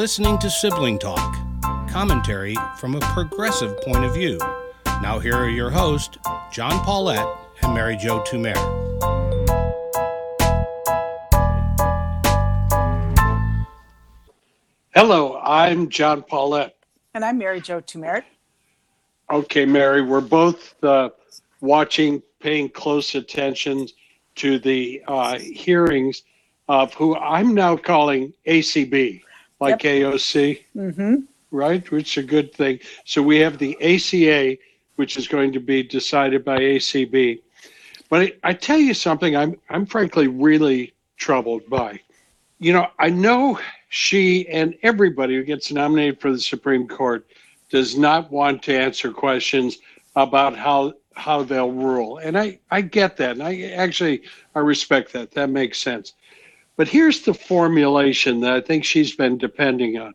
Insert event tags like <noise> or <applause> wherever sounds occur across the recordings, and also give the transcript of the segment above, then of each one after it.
You're listening to Sibling Talk, commentary from a progressive point of view. Now, here are your hosts, John Paulette and Mary Jo Tumer. Hello, I'm John Paulette. And I'm Mary Jo Tumer. Okay, Mary, we're both uh, watching, paying close attention to the uh, hearings of who I'm now calling ACB, like yep. AOC, mm-hmm. right? Which is a good thing. So we have the ACA, which is going to be decided by ACB. But I, I tell you something, I'm I'm frankly really troubled by. You know, I know she and everybody who gets nominated for the Supreme Court does not want to answer questions about how how they'll rule. And I, I get that. And I actually I respect that. That makes sense. But here's the formulation that I think she's been depending on.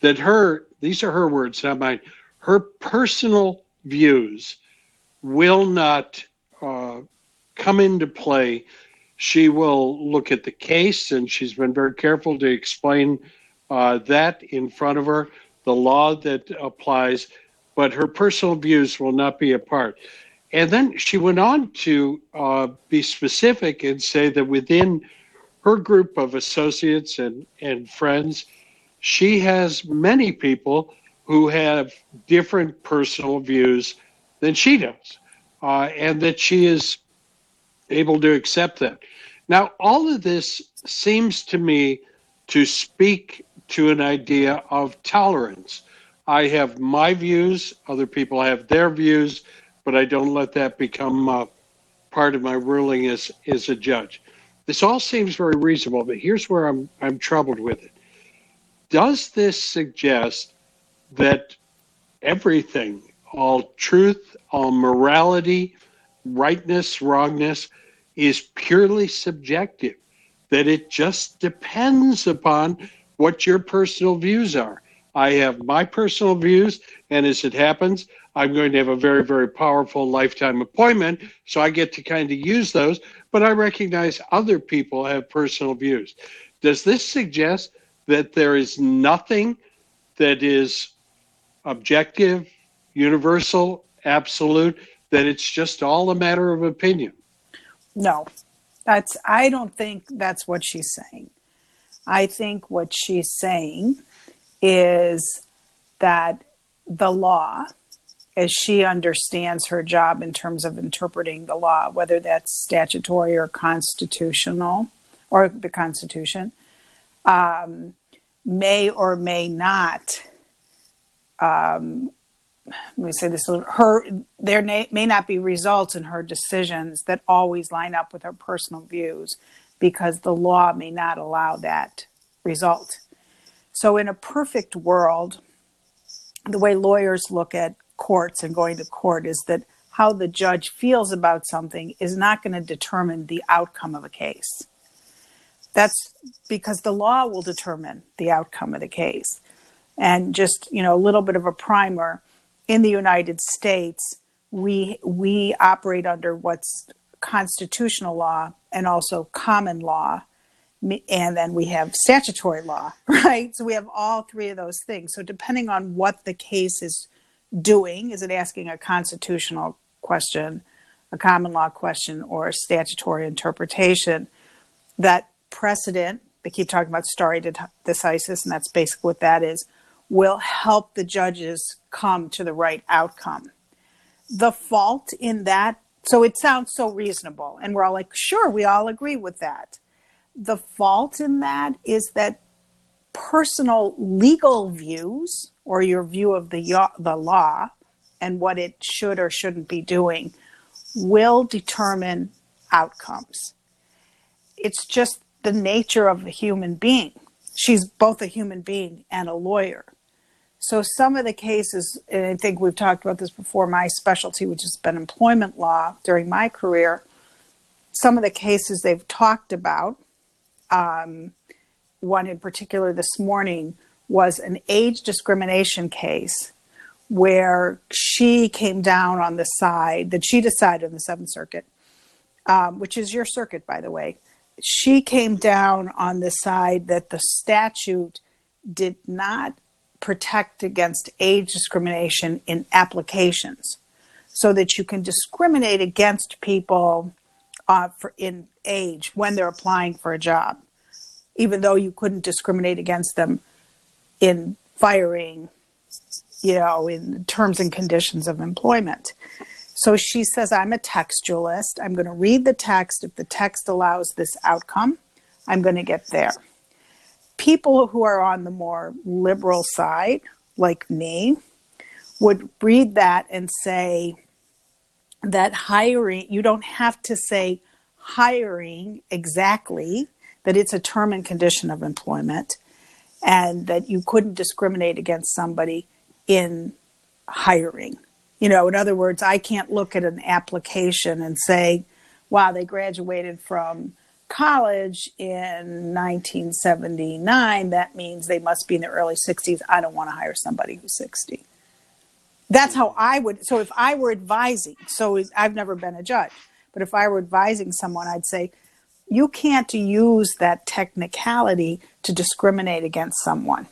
That her, these are her words, not mine, her personal views will not uh, come into play. She will look at the case, and she's been very careful to explain uh, that in front of her, the law that applies, but her personal views will not be a part. And then she went on to uh, be specific and say that within her group of associates and, and friends, she has many people who have different personal views than she does, uh, and that she is able to accept that. Now, all of this seems to me to speak to an idea of tolerance. I have my views, other people have their views, but I don't let that become uh, part of my ruling as, as a judge. This all seems very reasonable, but here's where I'm I'm troubled with it. Does this suggest that everything, all truth, all morality, rightness, wrongness, is purely subjective? That it just depends upon what your personal views are. I have my personal views, and as it happens, I'm going to have a very, very powerful lifetime appointment. So I get to kind of use those, but I recognize other people have personal views. Does this suggest that there is nothing that is objective, universal, absolute, that it's just all a matter of opinion? No, that's, I don't think that's what she's saying. I think what she's saying is that the law as she understands her job in terms of interpreting the law, whether that's statutory or constitutional or the Constitution, um, may or may not. Um, let me say this: her there may not be results in her decisions that always line up with her personal views, because the law may not allow that result. So, in a perfect world, the way lawyers look at courts and going to court is that how the judge feels about something is not going to determine the outcome of a case. That's because the law will determine the outcome of the case. And just, you know, a little bit of a primer in the United States, we we operate under what's constitutional law and also common law and then we have statutory law, <laughs> right? So we have all three of those things. So depending on what the case is doing? Is it asking a constitutional question, a common law question, or a statutory interpretation? That precedent, they keep talking about stare decisis, and that's basically what that is, will help the judges come to the right outcome. The fault in that, so it sounds so reasonable, and we're all like, sure, we all agree with that. The fault in that is that personal legal views or your view of the the law and what it should or shouldn't be doing will determine outcomes. It's just the nature of a human being. She's both a human being and a lawyer. So some of the cases, and I think we've talked about this before, my specialty, which has been employment law during my career, some of the cases they've talked about, um, one in particular this morning was an age discrimination case where she came down on the side that she decided in the Seventh Circuit, um, which is your circuit, by the way. She came down on the side that the statute did not protect against age discrimination in applications so that you can discriminate against people uh, for, in age when they're applying for a job, even though you couldn't discriminate against them in firing, you know, in terms and conditions of employment. So she says, I'm a textualist. I'm going to read the text. If the text allows this outcome, I'm going to get there. People who are on the more liberal side, like me, would read that and say that hiring, you don't have to say hiring exactly, that it's a term and condition of employment, and that you couldn't discriminate against somebody in hiring. You know, in other words, I can't look at an application and say, wow, they graduated from college in 1979. That means they must be in their early 60s. I don't want to hire somebody who's 60. That's how I would. So if I were advising, so I've never been a judge, but if I were advising someone, I'd say, you can't use that technicality to discriminate against someone.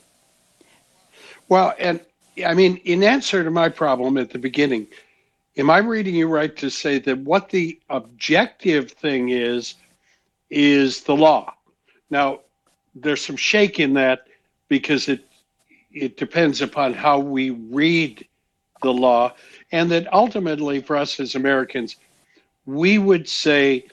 Well, and I mean, in answer to my problem at the beginning, am I reading you right to say that what the objective thing is, is the law? Now, there's some shake in that because it it depends upon how we read the law, and that ultimately for us as Americans, we would say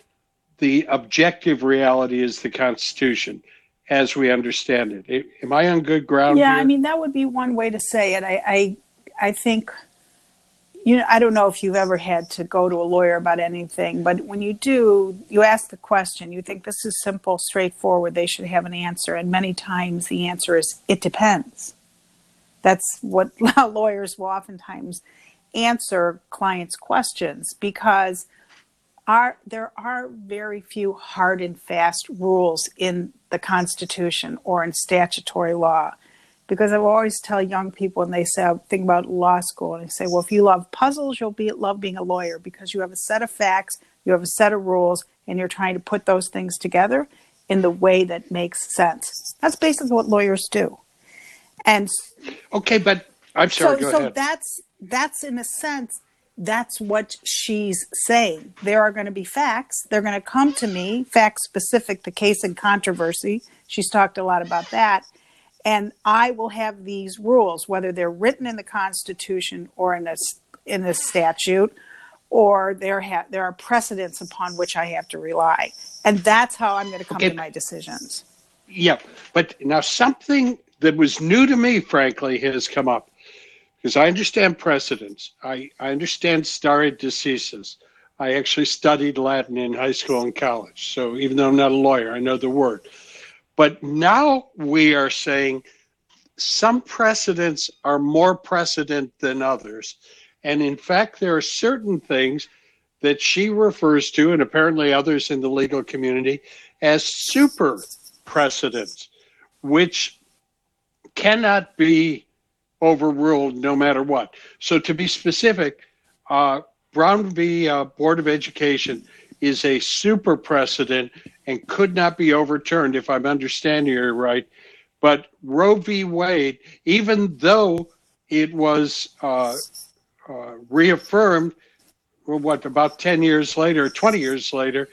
the objective reality is the Constitution as we understand it. Am I on good ground? Yeah, here? I mean that would be one way to say it. I, I, I think, you know, I don't know if you've ever had to go to a lawyer about anything, but when you do, you ask the question. You think this is simple, straightforward. They should have an answer, and many times the answer is it depends. That's what <laughs> lawyers will oftentimes answer clients' questions because are there are very few hard and fast rules in the Constitution or in statutory law. Because I always tell young people when they say think about law school and they say, well, if you love puzzles, you'll be love being a lawyer because you have a set of facts, you have a set of rules, and you're trying to put those things together in the way that makes sense. That's basically what lawyers do. And okay, but I'm sorry. So, so that's that's in a sense that's what she's saying. There are going to be facts. They're going to come to me, facts specific, the case and controversy. She's talked a lot about that. And I will have these rules, whether they're written in the Constitution or in a, in a statute, or there, ha- there are precedents upon which I have to rely. And that's how I'm going to come okay. to my decisions. Yeah. But now something that was new to me, frankly, has come up because I understand precedents. I, I understand stare decisis. I actually studied Latin in high school and college. So even though I'm not a lawyer, I know the word. But now we are saying some precedents are more precedent than others. And in fact, there are certain things that she refers to, and apparently others in the legal community, as super precedents, which cannot be overruled no matter what. So to be specific, uh, Brown v. Uh, Board of Education is a super precedent and could not be overturned if I'm understanding you right. But Roe v. Wade, even though it was uh, uh, reaffirmed, what about 10 years later, 20 years later,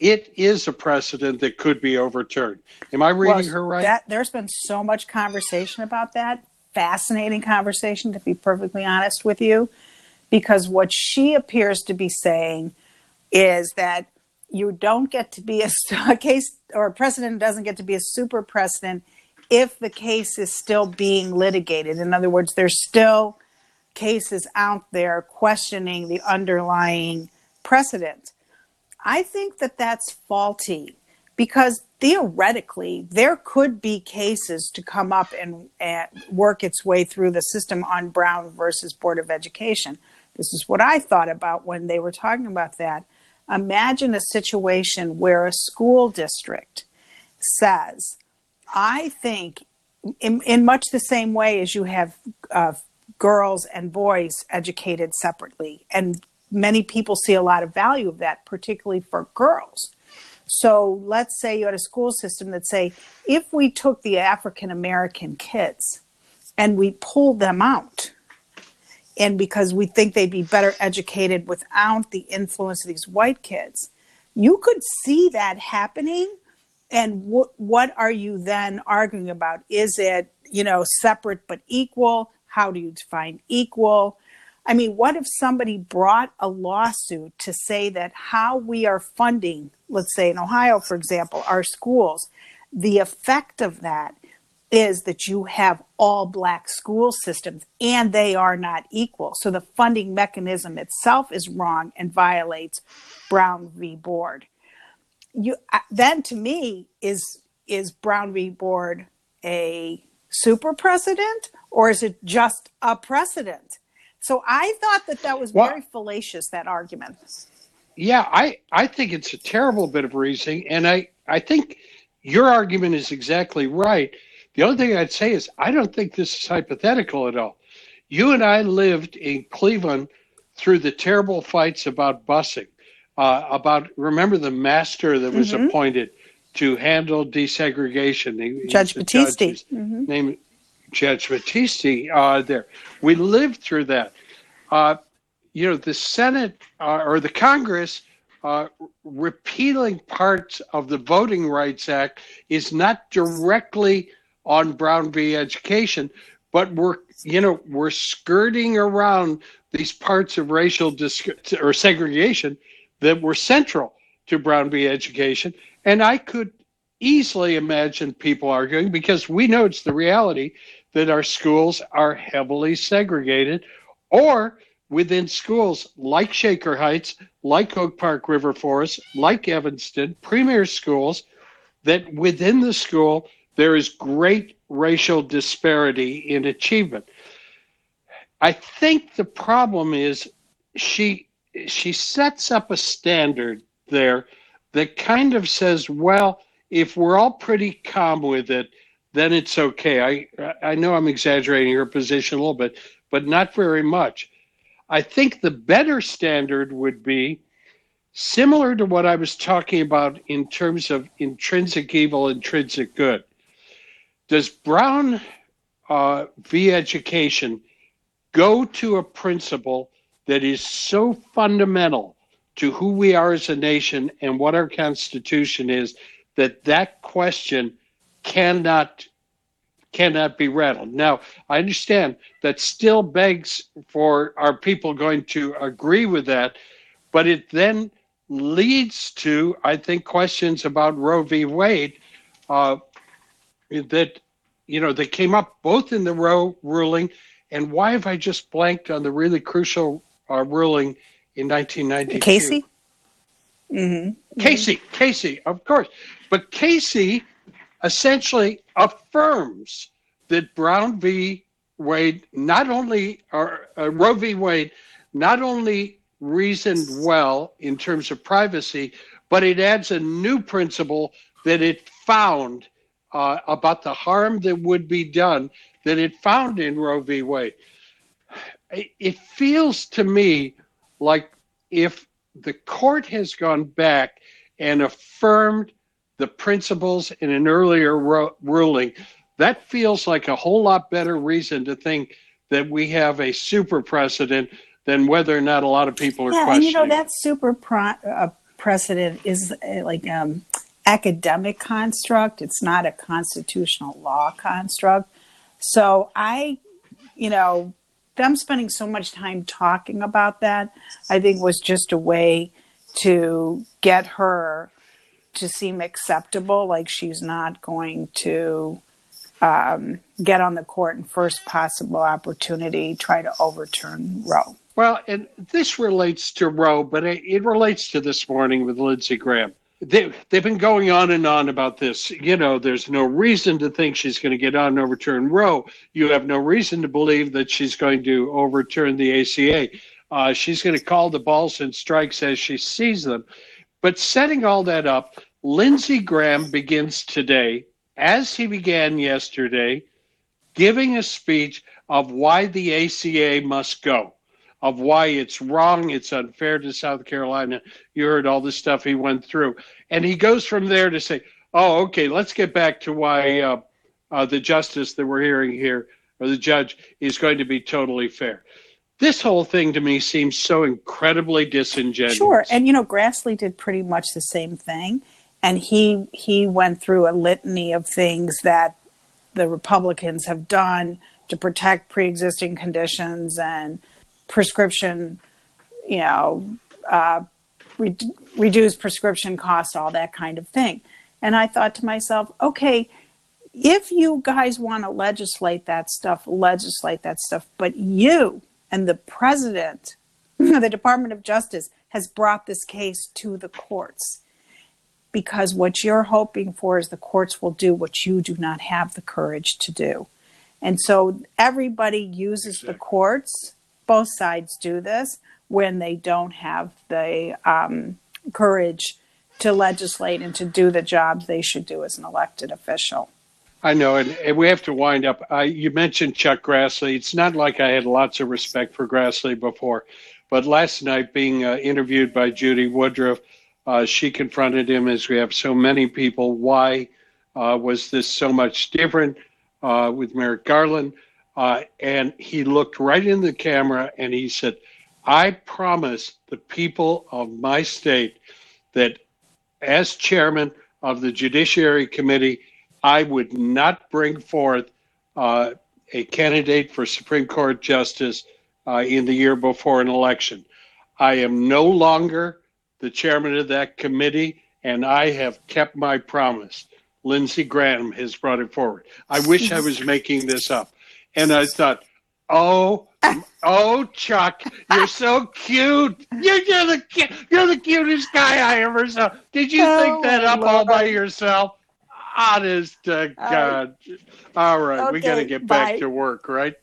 it is a precedent that could be overturned. Am I reading well, her right? That, there's been so much conversation about that fascinating conversation, to be perfectly honest with you, because what she appears to be saying is that you don't get to be a, <laughs> a case or a precedent doesn't get to be a super precedent if the case is still being litigated. In other words, there's still cases out there questioning the underlying precedent. I think that that's faulty because theoretically there could be cases to come up and, and, work its way through the system on brown versus board of education. This is what i thought about when they were talking about that. Imagine a situation where a school district says i think in, in much the same way as you have uh, girls and boys educated separately and many people see a lot of value of that particularly for girls So let's say you had a school system that say, if we took the African American kids and we pulled them out, and because we think they'd be better educated without the influence of these white kids, you could see that happening. And what what are you then arguing about? Is it you know separate but equal? How do you define equal? I mean, what if somebody brought a lawsuit to say that how we are funding, let's say in Ohio, for example, our schools, the effect of that is that you have all black school systems and they are not equal. So the funding mechanism itself is wrong and violates Brown v. Board. You then to me is is Brown v. Board a super precedent or is it just a precedent? So I thought that that was well, very fallacious that argument. Yeah, I I think it's a terrible bit of reasoning, and I I think your argument is exactly right. The only thing I'd say is I don't think this is hypothetical at all. You and I lived in Cleveland through the terrible fights about busing. Uh, about remember the master that was mm-hmm. appointed to handle desegregation. He, Judge Battisti. Mm-hmm. Name Judge Battisti uh, there. We lived through that. Uh, you know, the Senate uh, or the Congress uh, repealing parts of the Voting Rights Act is not directly on Brown v. Education, but we're you know we're skirting around these parts of racial disc- or segregation that were central to Brown v. Education, and I could easily imagine people arguing because we know it's the reality that our schools are heavily segregated or within schools like Shaker Heights, like Oak Park River Forest, like Evanston, premier schools, that within the school there is great racial disparity in achievement. I think the problem is she she sets up a standard there that kind of says, well, if we're all pretty calm with it, then it's okay. I I know I'm exaggerating her position a little bit, but not very much. I think the better standard would be similar to what I was talking about in terms of intrinsic evil, intrinsic good. Does Brown uh, v. Education go to a principle that is so fundamental to who we are as a nation and what our Constitution is that that question cannot cannot be rattled. Now, I understand that still begs for our people going to agree with that, but it then leads to, I think, questions about Roe v. Wade uh, that you know they came up both in the Roe ruling and why have I just blanked on the really crucial uh, ruling in 1992? Casey. Mm-hmm. Casey, Casey, of course, but Casey essentially affirms that Brown v. Wade not only, or uh, Roe v. Wade, not only reasoned well in terms of privacy, but it adds a new principle that it found uh, about the harm that would be done that it found in Roe v. Wade. It feels to me like if the court has gone back and affirmed the principles in an earlier ro- ruling, that feels like a whole lot better reason to think that we have a super precedent than whether or not a lot of people are yeah, questioning. And you know that super pro- uh, precedent is uh, like um, academic construct. It's not a constitutional law construct. So I, you know, them spending so much time talking about that, I think was just a way to get her to seem acceptable, like she's not going to um, get on the court in first possible opportunity, try to overturn Roe. Well, and this relates to Roe, but it, it relates to this morning with Lindsey Graham. They, they've been going on and on about this. You know, there's no reason to think she's going to get on and overturn Roe. You have no reason to believe that she's going to overturn the ACA. Uh, she's going to call the balls and strikes as she sees them. But setting all that up, Lindsey Graham begins today, as he began yesterday, giving a speech of why the ACA must go. of why it's wrong, it's unfair to South Carolina. You heard all the stuff he went through. And he goes from there to say, oh, okay, let's get back to why uh, uh, the justice that we're hearing here, or the judge, is going to be totally fair. This whole thing to me seems so incredibly disingenuous. Sure, and you know, Grassley did pretty much the same thing, and he he went through a litany of things that the Republicans have done to protect pre-existing conditions and prescription, you know, uh, re- reduce prescription costs, all that kind of thing. And I thought to myself, okay, if you guys want to legislate that stuff, legislate that stuff. But you and the president, <clears throat> the Department of Justice, has brought this case to the courts because what you're hoping for is the courts will do what you do not have the courage to do. And so everybody uses the courts, both sides do this when they don't have the um, courage to legislate and to do the jobs they should do as an elected official. I know, and, and we have to wind up. I, you mentioned Chuck Grassley. It's not like I had lots of respect for Grassley before, but last night, being uh, interviewed by Judy Woodruff, uh, she confronted him, as we have so many people. Why uh, was this so much different uh, with Merrick Garland? Uh, and he looked right in the camera and he said, I promise the people of my state that as chairman of the Judiciary Committee, I would not bring forth uh, a candidate for Supreme Court Justice uh, in the year before an election. I am no longer the chairman of that committee, and I have kept my promise. Lindsey Graham has brought it forward. I wish I was making this up. And I thought, oh, <laughs> oh, Chuck, you're so cute. You're, you're the you're the cutest guy I ever saw. Did you oh, think that up all by yourself? Honest to God. all right, okay, we got to get back bye. to work, right?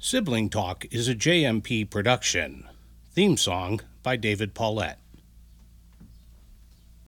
Sibling Talk is a JMP production. Theme song by David Paulette.